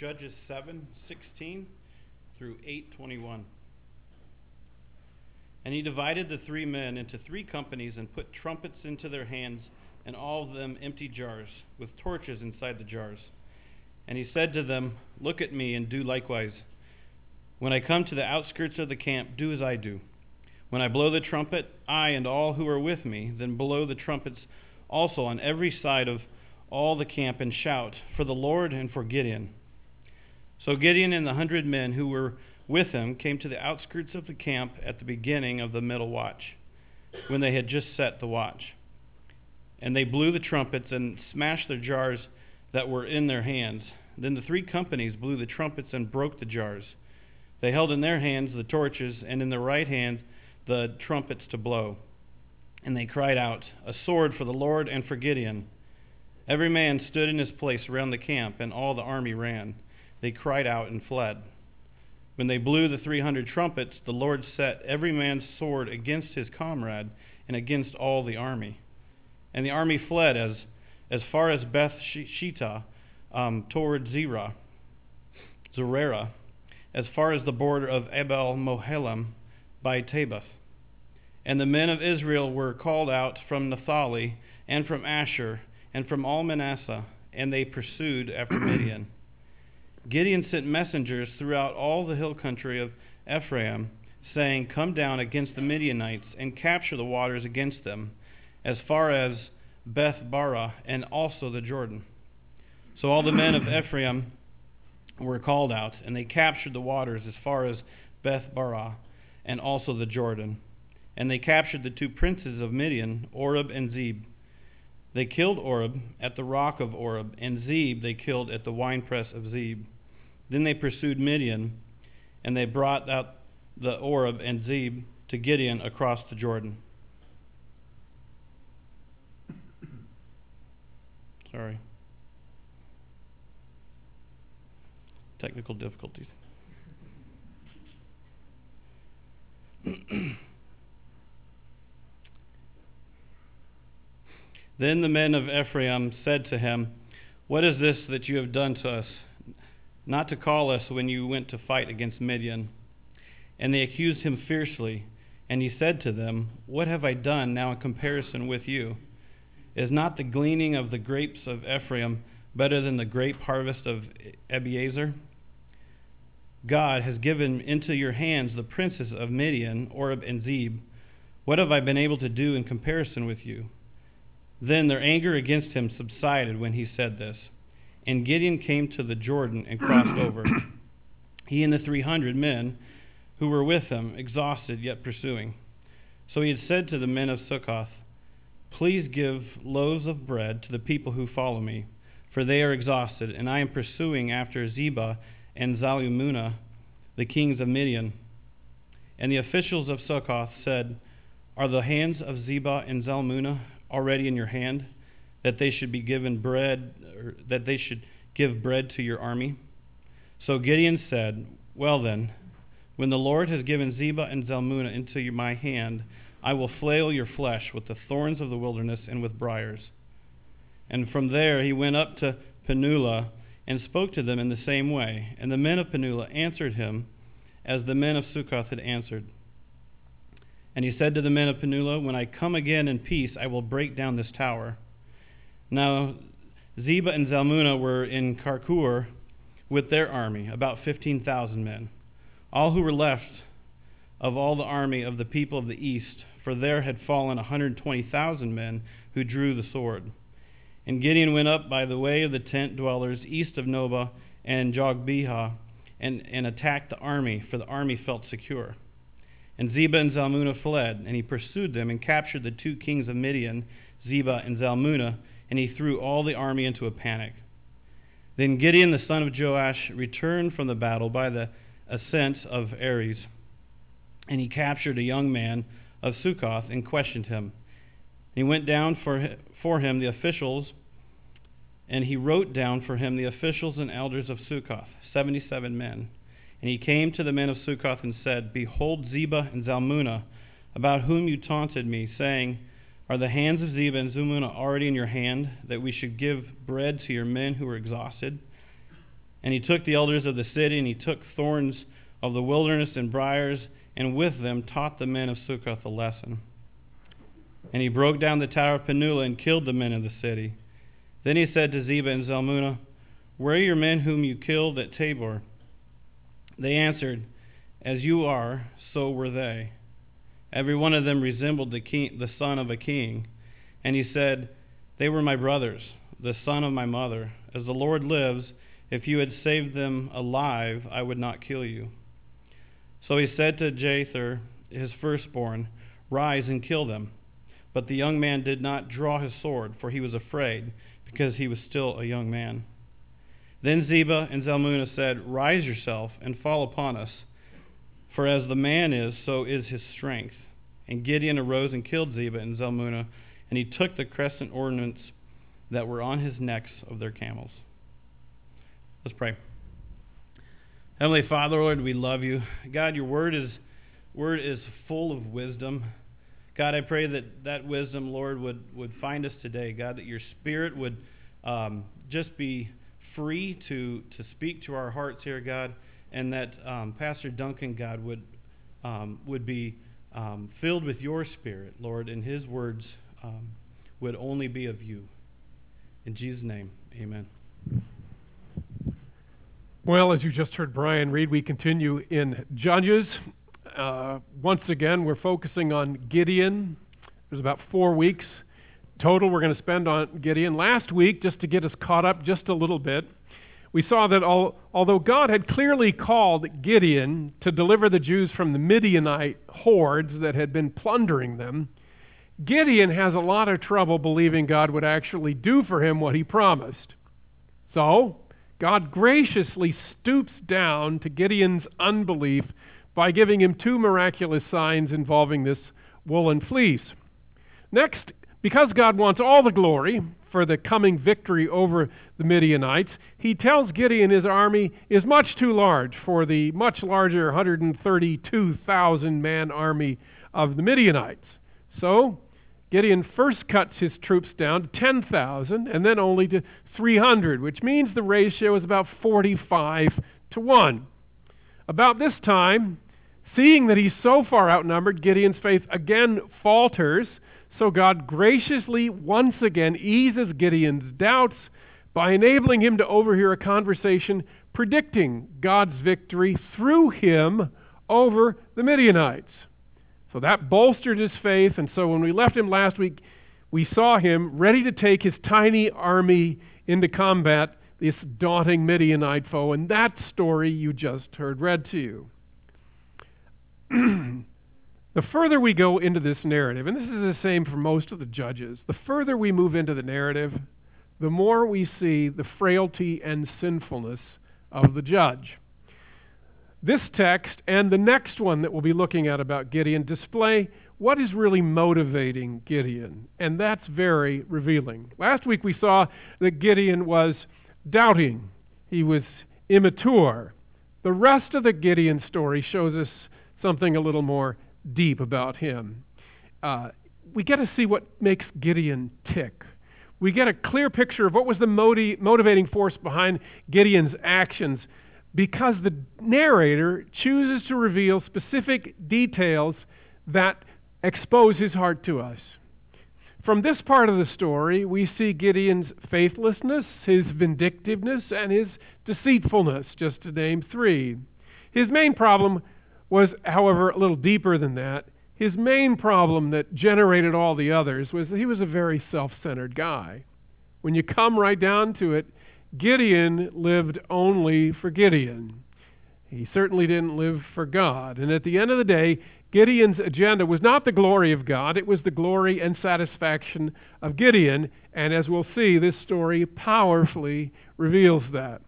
Judges 7 16 through 821. And he divided the three men into three companies and put trumpets into their hands, and all of them empty jars, with torches inside the jars. And he said to them, Look at me and do likewise. When I come to the outskirts of the camp, do as I do. When I blow the trumpet, I and all who are with me, then blow the trumpets also on every side of all the camp and shout, For the Lord and for Gideon. So Gideon and the hundred men who were with him came to the outskirts of the camp at the beginning of the middle watch, when they had just set the watch. And they blew the trumpets and smashed the jars that were in their hands. Then the three companies blew the trumpets and broke the jars. They held in their hands the torches, and in their right hand the trumpets to blow. And they cried out, A sword for the Lord and for Gideon. Every man stood in his place around the camp, and all the army ran. They cried out and fled. When they blew the three hundred trumpets, the Lord set every man's sword against his comrade and against all the army. And the army fled as, as far as Beth Shittah um, toward Zerah, Zerera, as far as the border of Abel Mohelim by Tabbath. And the men of Israel were called out from Naphtali and from Asher and from all Manasseh, and they pursued after Midian. Gideon sent messengers throughout all the hill country of Ephraim, saying, Come down against the Midianites and capture the waters against them, as far as Beth Barah and also the Jordan. So all the men of Ephraim were called out, and they captured the waters as far as Beth Barah and also the Jordan. And they captured the two princes of Midian, Oreb and Zeb. They killed Oreb at the rock of Oreb, and Zeb they killed at the winepress of Zeb. Then they pursued Midian, and they brought out the Oreb and Zeb to Gideon across the Jordan. Sorry. Technical difficulties. then the men of Ephraim said to him, What is this that you have done to us? Not to call us when you went to fight against Midian. And they accused him fiercely. And he said to them, What have I done now in comparison with you? Is not the gleaning of the grapes of Ephraim better than the grape harvest of Abiezer? God has given into your hands the princes of Midian, Oreb, and Zeb. What have I been able to do in comparison with you? Then their anger against him subsided when he said this. And Gideon came to the Jordan and crossed over, he and the 300 men who were with him, exhausted yet pursuing. So he had said to the men of Succoth, Please give loaves of bread to the people who follow me, for they are exhausted, and I am pursuing after Zebah and Zalmunna, the kings of Midian. And the officials of Succoth said, Are the hands of Zebah and Zalmunna already in your hand, that they should be given bread, or that they should give bread to your army? So Gideon said, Well then, when the Lord has given Zebah and Zalmunna into my hand, I will flail your flesh with the thorns of the wilderness and with briars. And from there he went up to Penuela and spoke to them in the same way. And the men of Penuela answered him as the men of Succoth had answered. And he said to the men of Penuela, When I come again in peace, I will break down this tower. Now, Zebah and Zalmunna were in Karkor with their army, about 15,000 men. All who were left of all the army of the people of the east, for there had fallen 120,000 men who drew the sword. And Gideon went up by the way of the tent dwellers east of Nobah and Jogbehah and, and attacked the army, for the army felt secure. And Zebah and Zalmunna fled, and he pursued them and captured the two kings of Midian, Zebah and Zalmunna, and he threw all the army into a panic. Then Gideon the son of Joash returned from the battle by the ascent of Heres, and he captured a young man of Succoth and questioned him. He went down for, for him the officials, and he wrote down for him the officials and elders of Succoth, 77 men. And he came to the men of Succoth and said, Behold, Zebah and Zalmunna, about whom you taunted me, saying, Are the hands of Zebah and Zalmunna already in your hand, that we should give bread to your men who are exhausted? And he took the elders of the city, and he took thorns of the wilderness and briars, and with them taught the men of Succoth a lesson. And he broke down the tower of Penuel and killed the men of the city. Then he said to Zebah and Zalmunna, Where are your men whom you killed at Tabor? They answered, As you are, so were they. Every one of them resembled the, king, the son of a king. And he said, They were my brothers, the son of my mother. As the Lord lives, if you had saved them alive, I would not kill you. So he said to Jether, his firstborn, Rise and kill them. But the young man did not draw his sword, for he was afraid, because he was still a young man. Then Zebah and Zalmunna said, Rise yourself and fall upon us, for as the man is, so is his strength. And Gideon arose and killed Zebah and Zalmunna, and he took the crescent ornaments that were on his necks of their camels. Let's pray. Heavenly Father, Lord, we love you. God, your word is word is full of wisdom. God, I pray that that wisdom, Lord, would, would find us today. God, that your spirit would um, just be free to, to speak to our hearts here, God, and that um, Pastor Duncan, God, would, um, would be um, filled with your spirit, Lord, and his words um, would only be of you. In Jesus' name, amen. Well, as you just heard Brian read, we continue in Judges. Uh, once again, we're focusing on Gideon. There's about four weeks total we're going to spend on Gideon. Last week, just to get us caught up just a little bit, we saw that all, although God had clearly called Gideon to deliver the Jews from the Midianite hordes that had been plundering them, Gideon has a lot of trouble believing God would actually do for him what he promised. So, God graciously stoops down to Gideon's unbelief by giving him two miraculous signs involving this woolen fleece. Next, because God wants all the glory for the coming victory over the Midianites, he tells Gideon his army is much too large for the much larger 132,000 man army of the Midianites. So Gideon first cuts his troops down to 10,000 and then only to 300, which means the ratio is about 45 to 1. About this time, seeing that he's so far outnumbered, Gideon's faith again falters. So God graciously once again eases Gideon's doubts by enabling him to overhear a conversation predicting God's victory through him over the Midianites. So that bolstered his faith. And so when we left him last week, we saw him ready to take his tiny army into combat this daunting Midianite foe. And that story you just heard read to you. the further we go into this narrative, and this is the same for most of the judges, the further we move into the narrative, the more we see the frailty and sinfulness of the judge. This text and the next one that we'll be looking at about Gideon display what is really motivating Gideon, and that's very revealing. Last week we saw that Gideon was doubting, he was immature. The rest of the Gideon story shows us something a little more deep about him. Uh, we get to see what makes Gideon tick. We get a clear picture of what was the motivating force behind Gideon's actions because the narrator chooses to reveal specific details that expose his heart to us. From this part of the story, we see Gideon's faithlessness, his vindictiveness, and his deceitfulness, just to name three. His main problem was, however, a little deeper than that. His main problem that generated all the others was that he was a very self centered guy. When you come right down to it, Gideon lived only for Gideon. He certainly didn't live for God. And at the end of the day, Gideon's agenda was not the glory of God, it was the glory and satisfaction of Gideon. And as we'll see, this story powerfully reveals that.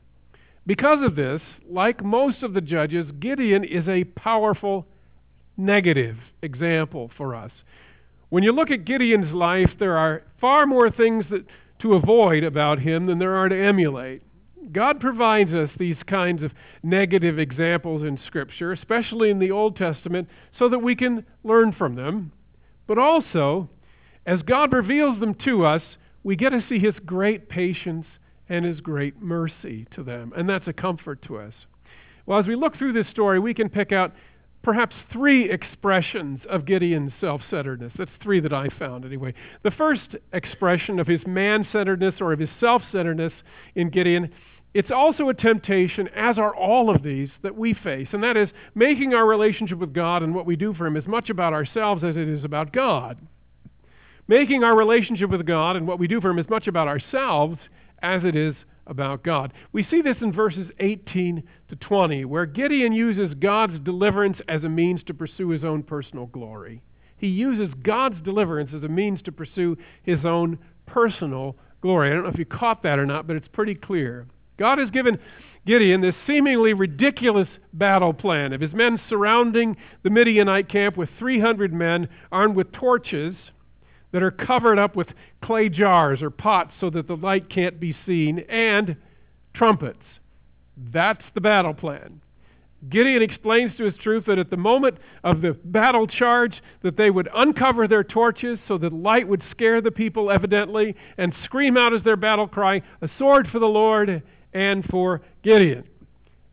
Because of this, like most of the judges, Gideon is a powerful negative example for us. When you look at Gideon's life, there are far more things that to avoid about him than there are to emulate. God provides us these kinds of negative examples in Scripture, especially in the Old Testament, so that we can learn from them. But also, as God reveals them to us, we get to see his great patience and his great mercy to them. And that's a comfort to us. Well, as we look through this story, we can pick out perhaps three expressions of Gideon's self centeredness. That's three that I found anyway. The first expression of his man centeredness or of his self centeredness in Gideon. It's also a temptation, as are all of these, that we face, and that is making our relationship with God and what we do for Him as much about ourselves as it is about God. Making our relationship with God and what we do for Him as much about ourselves as it is about God. We see this in verses 18 to 20, where Gideon uses God's deliverance as a means to pursue his own personal glory. He uses God's deliverance as a means to pursue his own personal glory. I don't know if you caught that or not, but it's pretty clear. God has given Gideon this seemingly ridiculous battle plan of his men surrounding the Midianite camp with 300 men armed with torches that are covered up with clay jars or pots so that the light can't be seen, and trumpets. That's the battle plan. Gideon explains to his troops that at the moment of the battle charge that they would uncover their torches so that light would scare the people evidently and scream out as their battle cry, a sword for the Lord and for Gideon.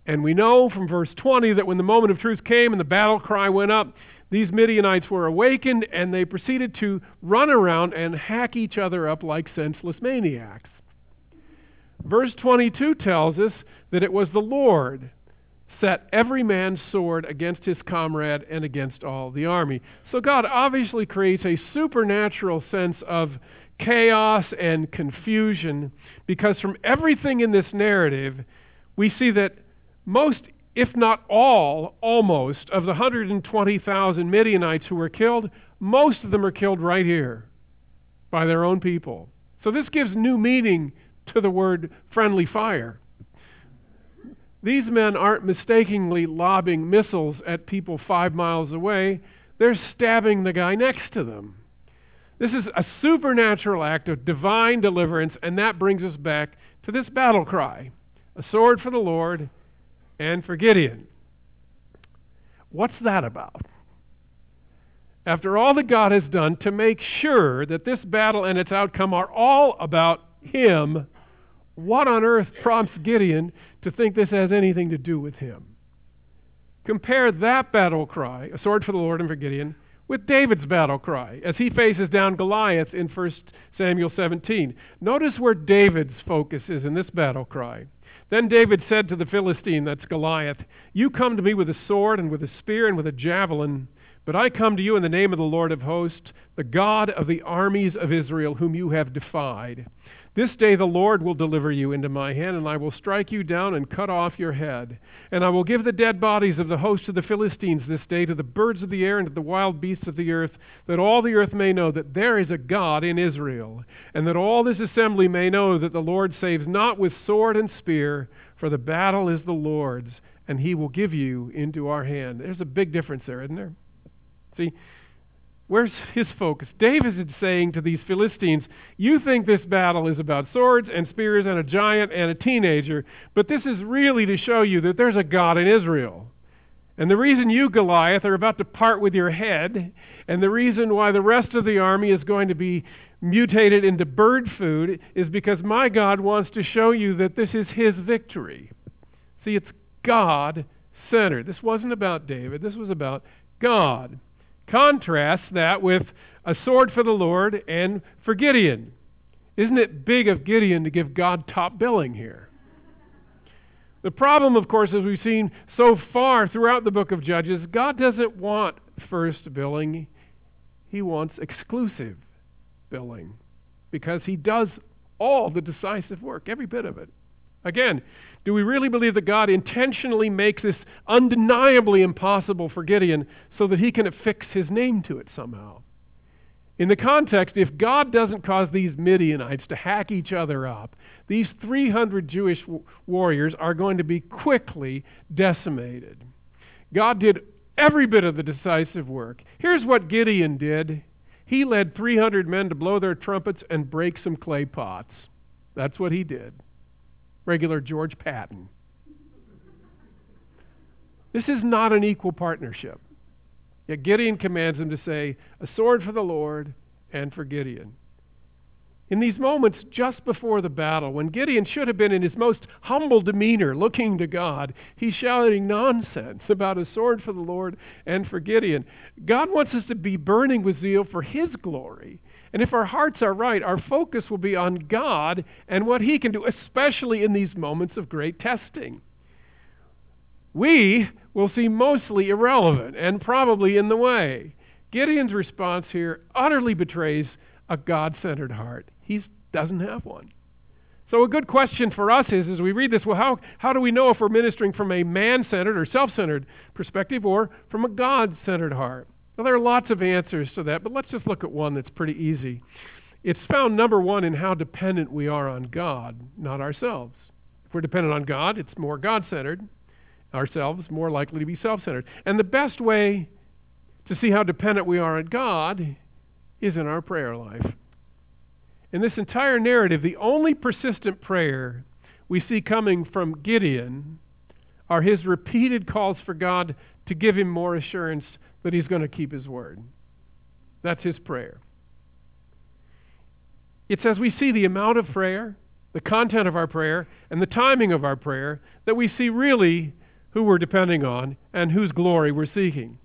And we know from verse 20 that when the moment of truth came and the battle cry went up, these Midianites were awakened and they proceeded to run around and hack each other up like senseless maniacs. Verse 22 tells us that it was the Lord set every man's sword against his comrade and against all the army. So God obviously creates a supernatural sense of chaos and confusion because from everything in this narrative, we see that most if not all, almost, of the 120,000 Midianites who were killed, most of them are killed right here by their own people. So this gives new meaning to the word friendly fire. These men aren't mistakenly lobbing missiles at people five miles away, they're stabbing the guy next to them. This is a supernatural act of divine deliverance, and that brings us back to this battle cry a sword for the Lord and for Gideon. What's that about? After all that God has done to make sure that this battle and its outcome are all about Him, what on earth prompts Gideon to think this has anything to do with him? Compare that battle cry, a sword for the Lord and for Gideon, with David's battle cry as he faces down Goliath in 1 Samuel 17. Notice where David's focus is in this battle cry. Then David said to the Philistine, that's Goliath, You come to me with a sword and with a spear and with a javelin, but I come to you in the name of the Lord of hosts, the God of the armies of Israel, whom you have defied. This day the Lord will deliver you into my hand, and I will strike you down and cut off your head. And I will give the dead bodies of the host of the Philistines this day to the birds of the air and to the wild beasts of the earth, that all the earth may know that there is a God in Israel, and that all this assembly may know that the Lord saves not with sword and spear, for the battle is the Lord's, and he will give you into our hand. There's a big difference there, isn't there? See, Where's his focus? David is saying to these Philistines, You think this battle is about swords and spears and a giant and a teenager, but this is really to show you that there's a God in Israel. And the reason you, Goliath, are about to part with your head, and the reason why the rest of the army is going to be mutated into bird food, is because my God wants to show you that this is his victory. See, it's God centered. This wasn't about David, this was about God. Contrast that with a sword for the Lord and for Gideon. Isn't it big of Gideon to give God top billing here? The problem, of course, as we've seen so far throughout the book of Judges, God doesn't want first billing, He wants exclusive billing because He does all the decisive work, every bit of it. Again, do we really believe that God intentionally makes this undeniably impossible for Gideon so that he can affix his name to it somehow? In the context, if God doesn't cause these Midianites to hack each other up, these 300 Jewish warriors are going to be quickly decimated. God did every bit of the decisive work. Here's what Gideon did he led 300 men to blow their trumpets and break some clay pots. That's what he did regular George Patton. This is not an equal partnership. Yet Gideon commands him to say, A sword for the Lord and for Gideon. In these moments just before the battle, when Gideon should have been in his most humble demeanor, looking to God, he's shouting nonsense about a sword for the Lord and for Gideon. God wants us to be burning with zeal for his glory. And if our hearts are right, our focus will be on God and what he can do, especially in these moments of great testing. We will seem mostly irrelevant and probably in the way. Gideon's response here utterly betrays a God centered heart. He doesn't have one. So, a good question for us is as we read this well, how, how do we know if we're ministering from a man centered or self centered perspective or from a God centered heart? Well, there are lots of answers to that, but let's just look at one that's pretty easy. It's found, number one, in how dependent we are on God, not ourselves. If we're dependent on God, it's more God centered. Ourselves, more likely to be self centered. And the best way to see how dependent we are on God is in our prayer life. In this entire narrative, the only persistent prayer we see coming from Gideon are his repeated calls for God to give him more assurance that he's going to keep his word. That's his prayer. It's as we see the amount of prayer, the content of our prayer, and the timing of our prayer that we see really who we're depending on and whose glory we're seeking.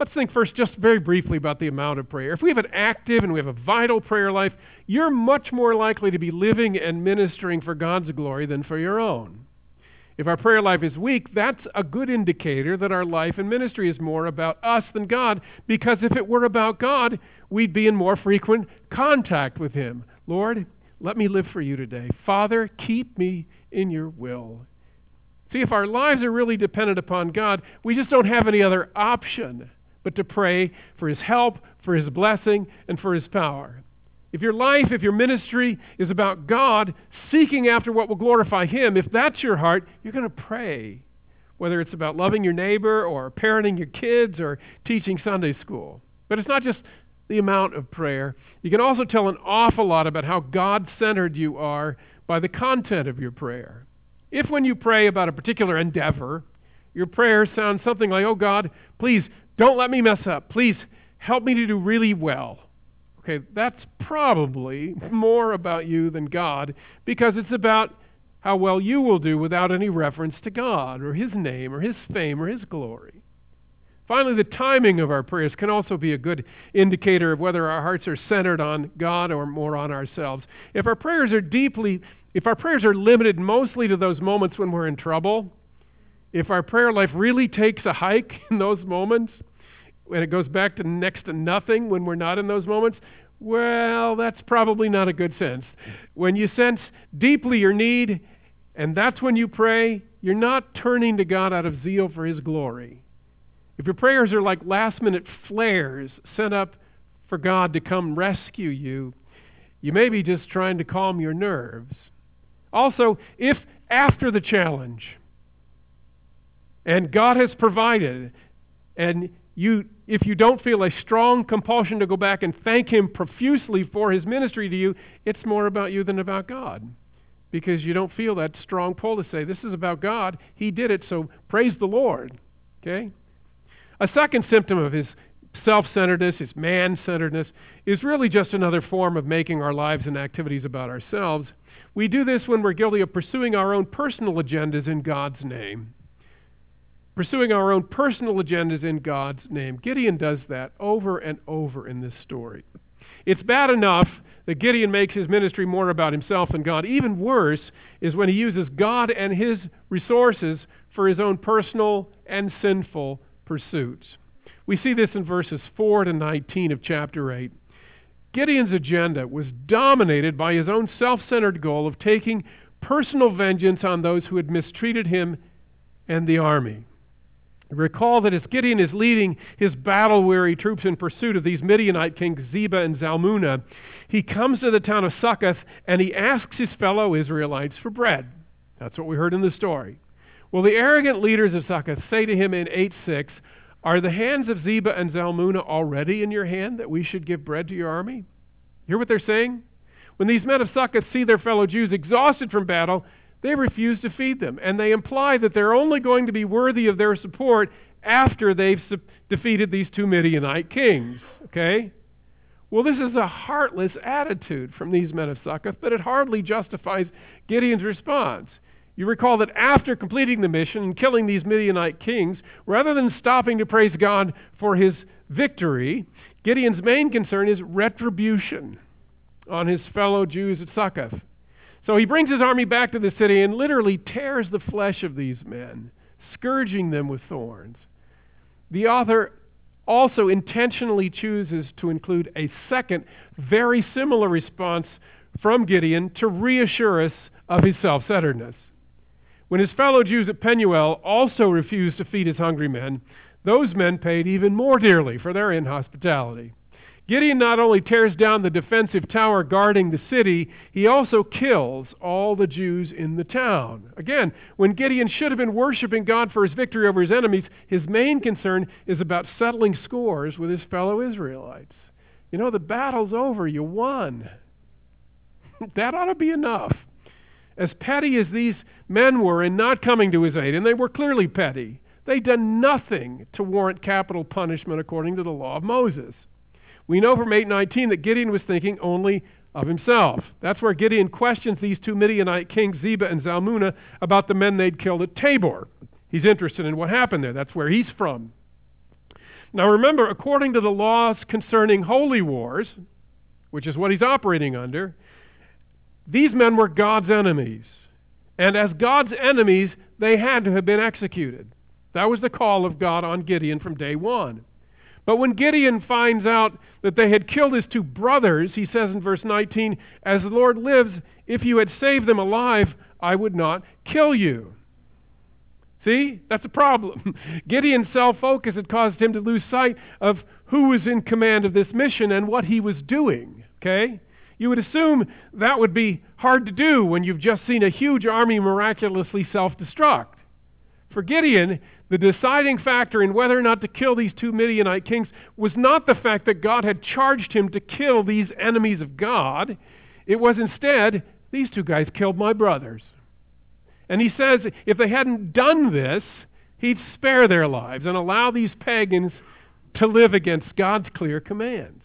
Let's think first, just very briefly, about the amount of prayer. If we have an active and we have a vital prayer life, you're much more likely to be living and ministering for God's glory than for your own. If our prayer life is weak, that's a good indicator that our life and ministry is more about us than God, because if it were about God, we'd be in more frequent contact with Him. Lord, let me live for you today. Father, keep me in your will. See, if our lives are really dependent upon God, we just don't have any other option but to pray for his help, for his blessing, and for his power. If your life, if your ministry is about God seeking after what will glorify him, if that's your heart, you're going to pray. Whether it's about loving your neighbor or parenting your kids or teaching Sunday school. But it's not just the amount of prayer. You can also tell an awful lot about how God centered you are by the content of your prayer. If, when you pray about a particular endeavor, your prayer sounds something like, Oh God, please don't let me mess up. Please help me to do really well. Okay, that's probably more about you than God because it's about how well you will do without any reference to God or His name or His fame or His glory. Finally, the timing of our prayers can also be a good indicator of whether our hearts are centered on God or more on ourselves. If our prayers are deeply, if our prayers are limited mostly to those moments when we're in trouble, if our prayer life really takes a hike in those moments, and it goes back to next to nothing when we're not in those moments, well, that's probably not a good sense. When you sense deeply your need, and that's when you pray, you're not turning to God out of zeal for His glory. If your prayers are like last minute flares sent up for God to come rescue you, you may be just trying to calm your nerves. Also, if after the challenge, and God has provided. And you, if you don't feel a strong compulsion to go back and thank Him profusely for His ministry to you, it's more about you than about God. Because you don't feel that strong pull to say, This is about God. He did it, so praise the Lord. Okay? A second symptom of His self centeredness, His man centeredness, is really just another form of making our lives and activities about ourselves. We do this when we're guilty of pursuing our own personal agendas in God's name pursuing our own personal agendas in God's name. Gideon does that over and over in this story. It's bad enough that Gideon makes his ministry more about himself than God. Even worse is when he uses God and his resources for his own personal and sinful pursuits. We see this in verses 4 to 19 of chapter 8. Gideon's agenda was dominated by his own self centered goal of taking personal vengeance on those who had mistreated him and the army. Recall that as Gideon is leading his battle weary troops in pursuit of these Midianite kings, Zebah and Zalmunna, he comes to the town of Succoth and he asks his fellow Israelites for bread. That's what we heard in the story. Well, the arrogant leaders of Succoth say to him in 8 6, Are the hands of Zebah and Zalmunna already in your hand that we should give bread to your army? Hear what they're saying? When these men of Succoth see their fellow Jews exhausted from battle, they refuse to feed them. And they imply that they're only going to be worthy of their support after they've su- defeated these two Midianite kings. Okay? Well, this is a heartless attitude from these men of Succoth, but it hardly justifies Gideon's response. You recall that after completing the mission and killing these Midianite kings, rather than stopping to praise God for his victory, Gideon's main concern is retribution on his fellow Jews at Succoth. So he brings his army back to the city and literally tears the flesh of these men, scourging them with thorns. The author also intentionally chooses to include a second, very similar response from Gideon to reassure us of his self centeredness. When his fellow Jews at Penuel also refused to feed his hungry men, those men paid even more dearly for their inhospitality. Gideon not only tears down the defensive tower guarding the city, he also kills all the Jews in the town. Again, when Gideon should have been worshiping God for his victory over his enemies, his main concern is about settling scores with his fellow Israelites. You know, the battle's over, you won. that ought to be enough. As petty as these men were in not coming to his aid, and they were clearly petty, they'd done nothing to warrant capital punishment according to the law of Moses. We know from 819 that Gideon was thinking only of himself. That's where Gideon questions these two Midianite kings, Zebah and Zalmunna, about the men they'd killed at Tabor. He's interested in what happened there. That's where he's from. Now remember, according to the laws concerning holy wars, which is what he's operating under, these men were God's enemies. And as God's enemies, they had to have been executed. That was the call of God on Gideon from day one. But when Gideon finds out that they had killed his two brothers, he says in verse 19, As the Lord lives, if you had saved them alive, I would not kill you. See, that's a problem. Gideon's self focus had caused him to lose sight of who was in command of this mission and what he was doing. Okay? You would assume that would be hard to do when you've just seen a huge army miraculously self destruct. For Gideon, the deciding factor in whether or not to kill these two Midianite kings was not the fact that God had charged him to kill these enemies of God. It was instead, these two guys killed my brothers. And he says if they hadn't done this, he'd spare their lives and allow these pagans to live against God's clear commands.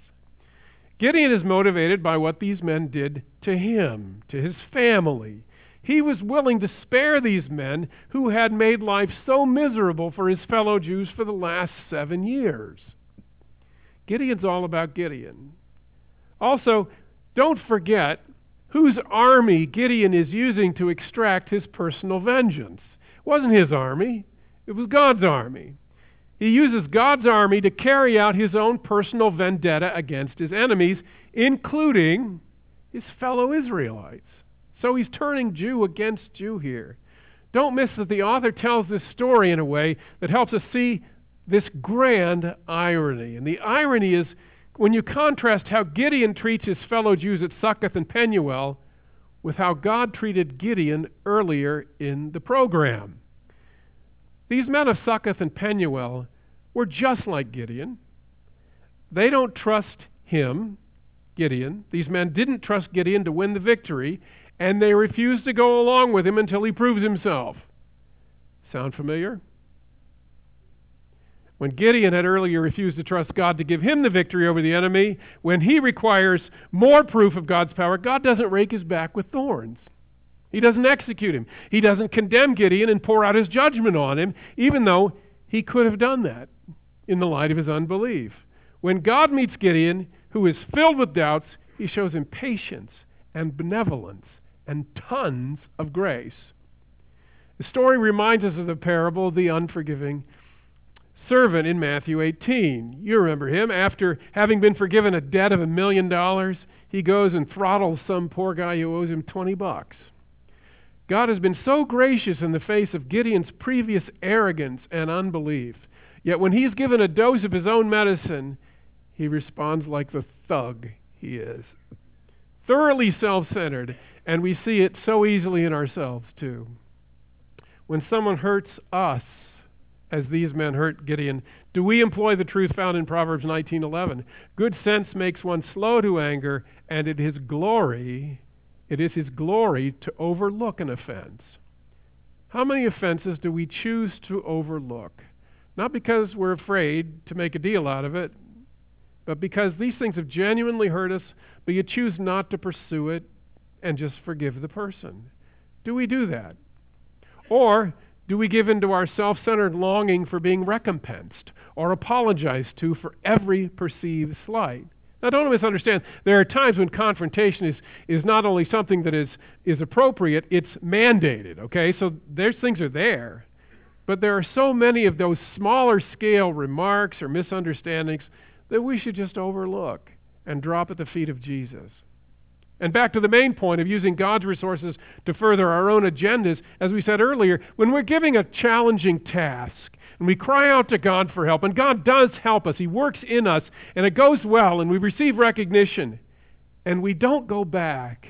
Gideon is motivated by what these men did to him, to his family, he was willing to spare these men who had made life so miserable for his fellow Jews for the last seven years. Gideon's all about Gideon. Also, don't forget whose army Gideon is using to extract his personal vengeance. It wasn't his army, it was God's army. He uses God's army to carry out his own personal vendetta against his enemies, including his fellow Israelites. So he's turning Jew against Jew here. Don't miss that the author tells this story in a way that helps us see this grand irony. And the irony is when you contrast how Gideon treats his fellow Jews at Succoth and Penuel with how God treated Gideon earlier in the program. These men of Succoth and Penuel were just like Gideon. They don't trust him, Gideon. These men didn't trust Gideon to win the victory, and they refuse to go along with him until he proves himself. Sound familiar? When Gideon had earlier refused to trust God to give him the victory over the enemy, when he requires more proof of God's power, God doesn't rake his back with thorns. He doesn't execute him. He doesn't condemn Gideon and pour out his judgment on him, even though he could have done that in the light of his unbelief. When God meets Gideon, who is filled with doubts, he shows him patience and benevolence and tons of grace. The story reminds us of the parable of the unforgiving servant in Matthew 18. You remember him. After having been forgiven a debt of a million dollars, he goes and throttles some poor guy who owes him 20 bucks. God has been so gracious in the face of Gideon's previous arrogance and unbelief. Yet when he's given a dose of his own medicine, he responds like the thug he is. Thoroughly self centered and we see it so easily in ourselves, too. When someone hurts us, as these men hurt Gideon, do we employ the truth found in Proverbs 19:11? Good sense makes one slow to anger, and it is glory, it is his glory to overlook an offense. How many offenses do we choose to overlook? Not because we're afraid to make a deal out of it, but because these things have genuinely hurt us, but you choose not to pursue it and just forgive the person. Do we do that? Or do we give in to our self centered longing for being recompensed or apologized to for every perceived slight? Now, don't misunderstand. There are times when confrontation is, is not only something that is, is appropriate, it's mandated, okay? So there's things are there. But there are so many of those smaller scale remarks or misunderstandings that we should just overlook and drop at the feet of Jesus. And back to the main point of using God's resources to further our own agendas, as we said earlier, when we're giving a challenging task and we cry out to God for help, and God does help us, He works in us, and it goes well, and we receive recognition, and we don't go back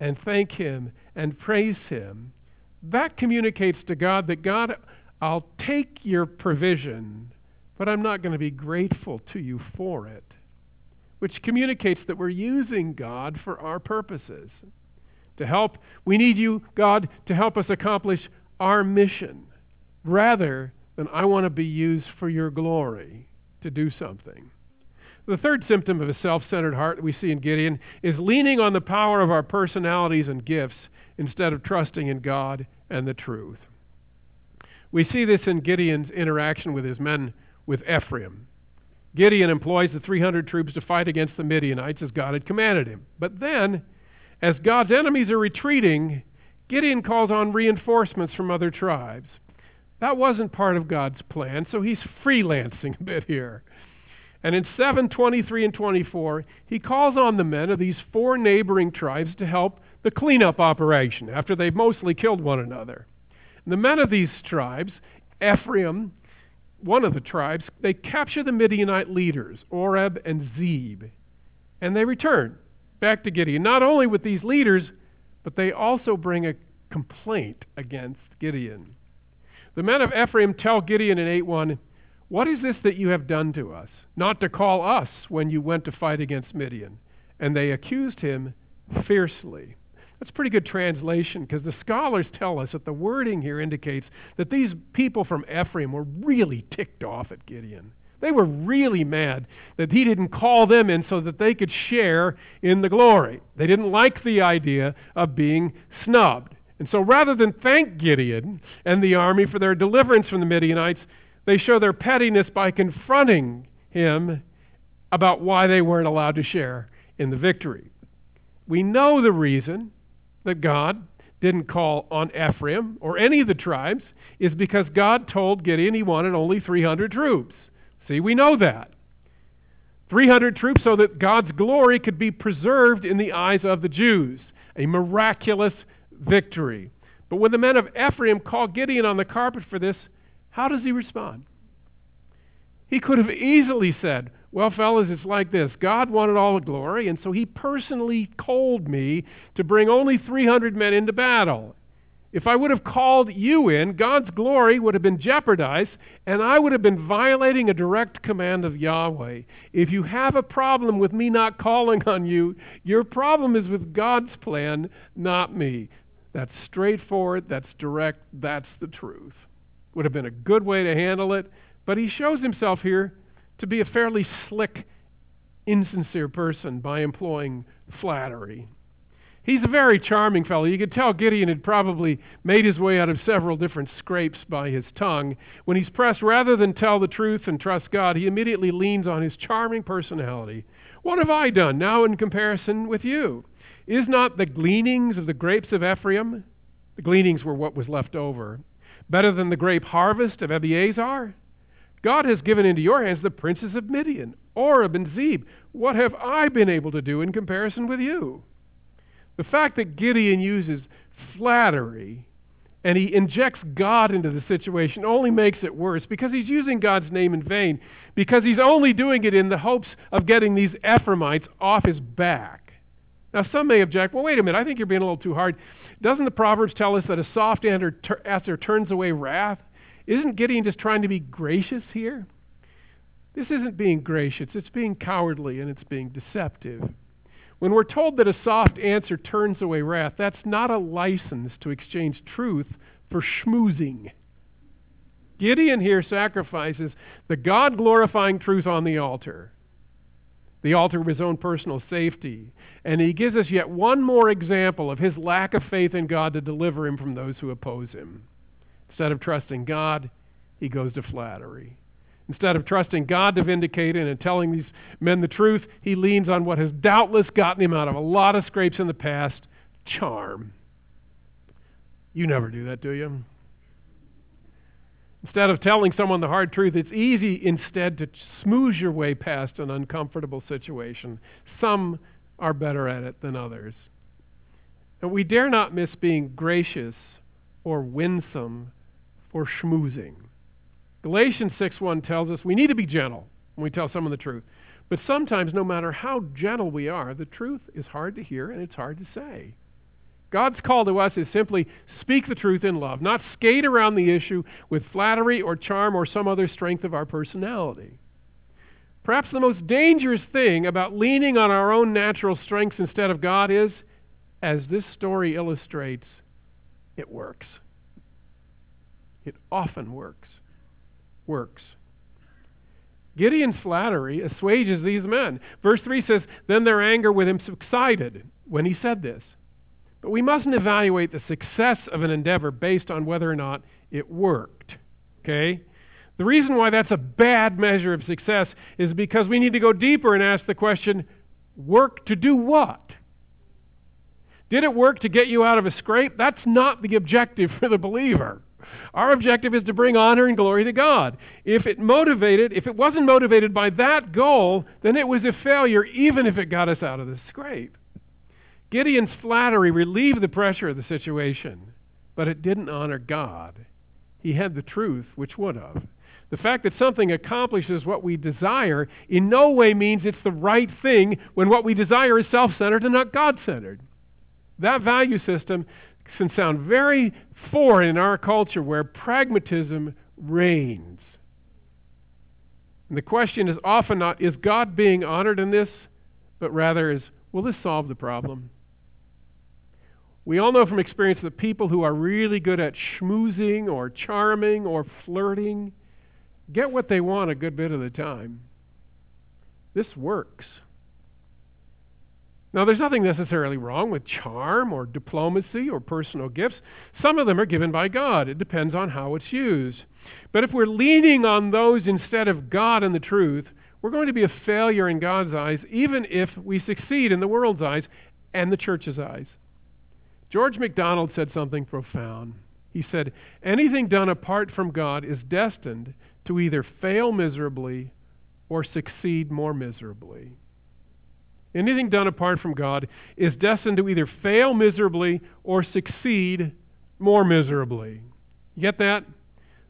and thank Him and praise Him, that communicates to God that God, I'll take your provision, but I'm not going to be grateful to you for it which communicates that we're using God for our purposes. To help, we need you, God, to help us accomplish our mission rather than I want to be used for your glory to do something. The third symptom of a self centered heart we see in Gideon is leaning on the power of our personalities and gifts instead of trusting in God and the truth. We see this in Gideon's interaction with his men with Ephraim. Gideon employs the 300 troops to fight against the Midianites as God had commanded him. But then, as God's enemies are retreating, Gideon calls on reinforcements from other tribes. That wasn't part of God's plan, so he's freelancing a bit here. And in 7 23 and 24, he calls on the men of these four neighboring tribes to help the cleanup operation after they've mostly killed one another. And the men of these tribes, Ephraim, one of the tribes, they capture the Midianite leaders, Oreb and Zeb, and they return back to Gideon, not only with these leaders, but they also bring a complaint against Gideon. The men of Ephraim tell Gideon in 8 1, What is this that you have done to us? Not to call us when you went to fight against Midian. And they accused him fiercely. That's pretty good translation because the scholars tell us that the wording here indicates that these people from Ephraim were really ticked off at Gideon. They were really mad that he didn't call them in so that they could share in the glory. They didn't like the idea of being snubbed. And so rather than thank Gideon and the army for their deliverance from the Midianites, they show their pettiness by confronting him about why they weren't allowed to share in the victory. We know the reason that God didn't call on Ephraim or any of the tribes is because God told Gideon he wanted only 300 troops. See, we know that. 300 troops so that God's glory could be preserved in the eyes of the Jews. A miraculous victory. But when the men of Ephraim call Gideon on the carpet for this, how does he respond? He could have easily said, well, fellas, it's like this God wanted all the glory, and so he personally called me to bring only 300 men into battle. If I would have called you in, God's glory would have been jeopardized, and I would have been violating a direct command of Yahweh. If you have a problem with me not calling on you, your problem is with God's plan, not me. That's straightforward, that's direct, that's the truth. Would have been a good way to handle it, but he shows himself here to be a fairly slick, insincere person by employing flattery. He's a very charming fellow. You could tell Gideon had probably made his way out of several different scrapes by his tongue. When he's pressed, rather than tell the truth and trust God, he immediately leans on his charming personality. What have I done now in comparison with you? Is not the gleanings of the grapes of Ephraim, the gleanings were what was left over, better than the grape harvest of Abiezer? God has given into your hands the princes of Midian, Oreb and Zeb. What have I been able to do in comparison with you? The fact that Gideon uses flattery and he injects God into the situation only makes it worse because he's using God's name in vain, because he's only doing it in the hopes of getting these Ephraimites off his back. Now, some may object, well, wait a minute, I think you're being a little too hard. Doesn't the Proverbs tell us that a soft answer turns away wrath? Isn't Gideon just trying to be gracious here? This isn't being gracious, it's being cowardly and it's being deceptive. When we're told that a soft answer turns away wrath, that's not a license to exchange truth for schmoozing. Gideon here sacrifices the God glorifying truth on the altar. the altar of his own personal safety. And he gives us yet one more example of his lack of faith in God to deliver him from those who oppose him. Instead of trusting God, he goes to flattery. Instead of trusting God to vindicate him and telling these men the truth, he leans on what has doubtless gotten him out of a lot of scrapes in the past charm. You never do that, do you? Instead of telling someone the hard truth, it's easy instead to smooth your way past an uncomfortable situation. Some are better at it than others. And we dare not miss being gracious or winsome for schmoozing. Galatians 6:1 tells us we need to be gentle when we tell someone the truth. But sometimes no matter how gentle we are, the truth is hard to hear and it's hard to say. God's call to us is simply speak the truth in love, not skate around the issue with flattery or charm or some other strength of our personality. Perhaps the most dangerous thing about leaning on our own natural strengths instead of God is, as this story illustrates, it works. It often works. Works. Gideon's flattery assuages these men. Verse 3 says, Then their anger with him subsided when he said this. But we mustn't evaluate the success of an endeavor based on whether or not it worked. Okay? The reason why that's a bad measure of success is because we need to go deeper and ask the question work to do what? Did it work to get you out of a scrape? That's not the objective for the believer. Our objective is to bring honor and glory to God. If it motivated, if it wasn't motivated by that goal, then it was a failure even if it got us out of the scrape. Gideon's flattery relieved the pressure of the situation, but it didn't honor God. He had the truth, which would have. The fact that something accomplishes what we desire in no way means it's the right thing when what we desire is self centered and not God centered. That value system can sound very foreign in our culture where pragmatism reigns. And the question is often not, is God being honored in this? But rather is, will this solve the problem? We all know from experience that people who are really good at schmoozing or charming or flirting get what they want a good bit of the time. This works. Now, there's nothing necessarily wrong with charm or diplomacy or personal gifts. Some of them are given by God. It depends on how it's used. But if we're leaning on those instead of God and the truth, we're going to be a failure in God's eyes, even if we succeed in the world's eyes and the church's eyes. George MacDonald said something profound. He said, Anything done apart from God is destined to either fail miserably or succeed more miserably. Anything done apart from God is destined to either fail miserably or succeed more miserably. You get that?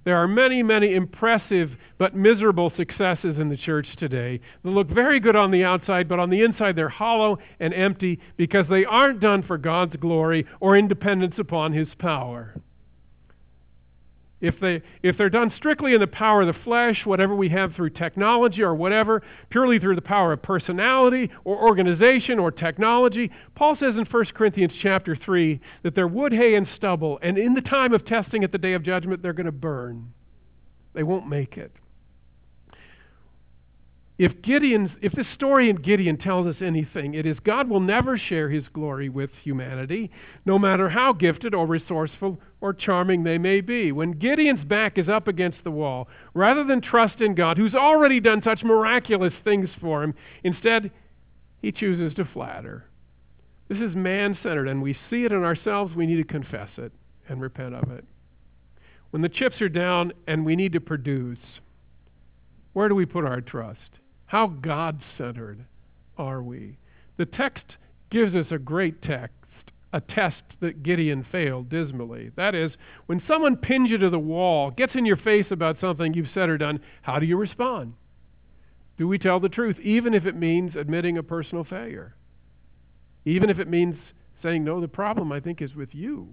There are many, many impressive but miserable successes in the church today that look very good on the outside, but on the inside they're hollow and empty because they aren't done for God's glory or in dependence upon His power. If, they, if they're done strictly in the power of the flesh, whatever we have through technology or whatever, purely through the power of personality or organization or technology, Paul says in 1 Corinthians chapter 3 that they're wood, hay, and stubble, and in the time of testing at the day of judgment, they're going to burn. They won't make it. If Gideon's, if this story in Gideon tells us anything, it is God will never share his glory with humanity, no matter how gifted or resourceful or charming they may be. When Gideon's back is up against the wall, rather than trust in God, who's already done such miraculous things for him, instead, he chooses to flatter. This is man centered, and we see it in ourselves. We need to confess it and repent of it. When the chips are down and we need to produce, where do we put our trust? How God centered are we? The text gives us a great text, a test that Gideon failed dismally. That is, when someone pins you to the wall, gets in your face about something you've said or done, how do you respond? Do we tell the truth, even if it means admitting a personal failure? Even if it means saying, no, the problem, I think, is with you?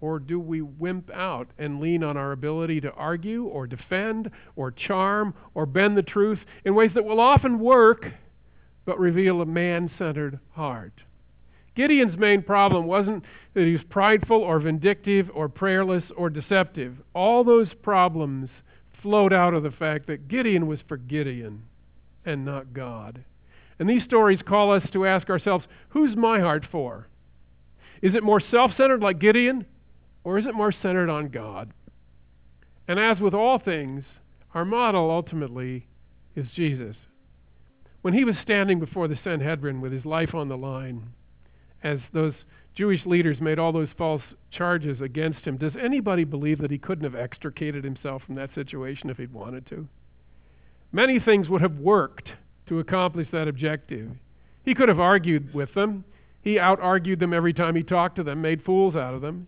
Or do we wimp out and lean on our ability to argue or defend or charm or bend the truth in ways that will often work but reveal a man centered heart? Gideon's main problem wasn't that he was prideful or vindictive or prayerless or deceptive. All those problems flowed out of the fact that Gideon was for Gideon and not God. And these stories call us to ask ourselves who's my heart for? Is it more self centered like Gideon, or is it more centered on God? And as with all things, our model ultimately is Jesus. When he was standing before the Sanhedrin with his life on the line, as those Jewish leaders made all those false charges against him, does anybody believe that he couldn't have extricated himself from that situation if he'd wanted to? Many things would have worked to accomplish that objective. He could have argued with them. He out argued them every time he talked to them, made fools out of them.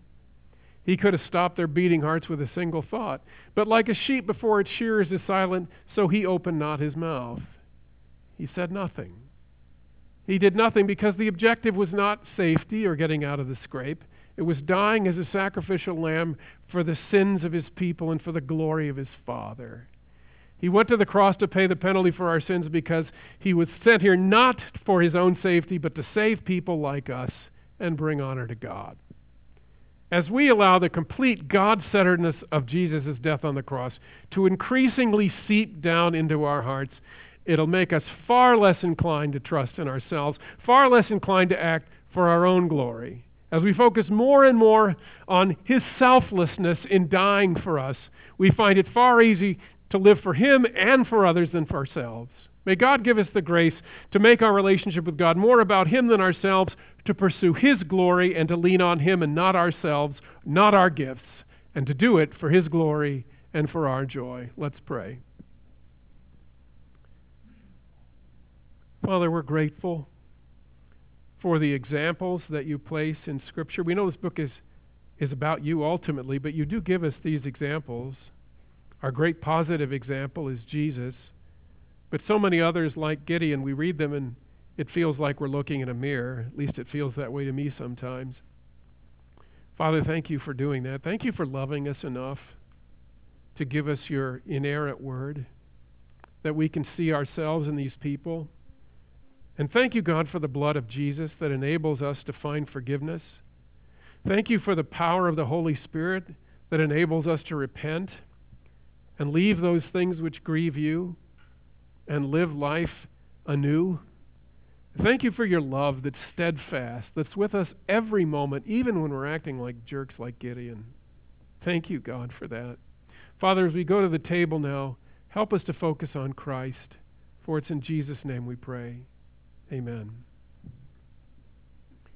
He could have stopped their beating hearts with a single thought. But like a sheep before its shears is silent, so he opened not his mouth. He said nothing. He did nothing because the objective was not safety or getting out of the scrape. It was dying as a sacrificial lamb for the sins of his people and for the glory of his Father. He went to the cross to pay the penalty for our sins because he was sent here not for his own safety, but to save people like us and bring honor to God. As we allow the complete God centeredness of Jesus' death on the cross to increasingly seep down into our hearts, it'll make us far less inclined to trust in ourselves, far less inclined to act for our own glory. As we focus more and more on his selflessness in dying for us, we find it far easy to live for Him and for others than for ourselves. May God give us the grace to make our relationship with God more about Him than ourselves, to pursue His glory and to lean on Him and not ourselves, not our gifts, and to do it for His glory and for our joy. Let's pray. Father, we're grateful for the examples that you place in Scripture. We know this book is, is about you ultimately, but you do give us these examples. Our great positive example is Jesus. But so many others, like Gideon, we read them and it feels like we're looking in a mirror. At least it feels that way to me sometimes. Father, thank you for doing that. Thank you for loving us enough to give us your inerrant word, that we can see ourselves in these people. And thank you, God, for the blood of Jesus that enables us to find forgiveness. Thank you for the power of the Holy Spirit that enables us to repent and leave those things which grieve you and live life anew. Thank you for your love that's steadfast, that's with us every moment, even when we're acting like jerks like Gideon. Thank you, God, for that. Father, as we go to the table now, help us to focus on Christ, for it's in Jesus' name we pray. Amen.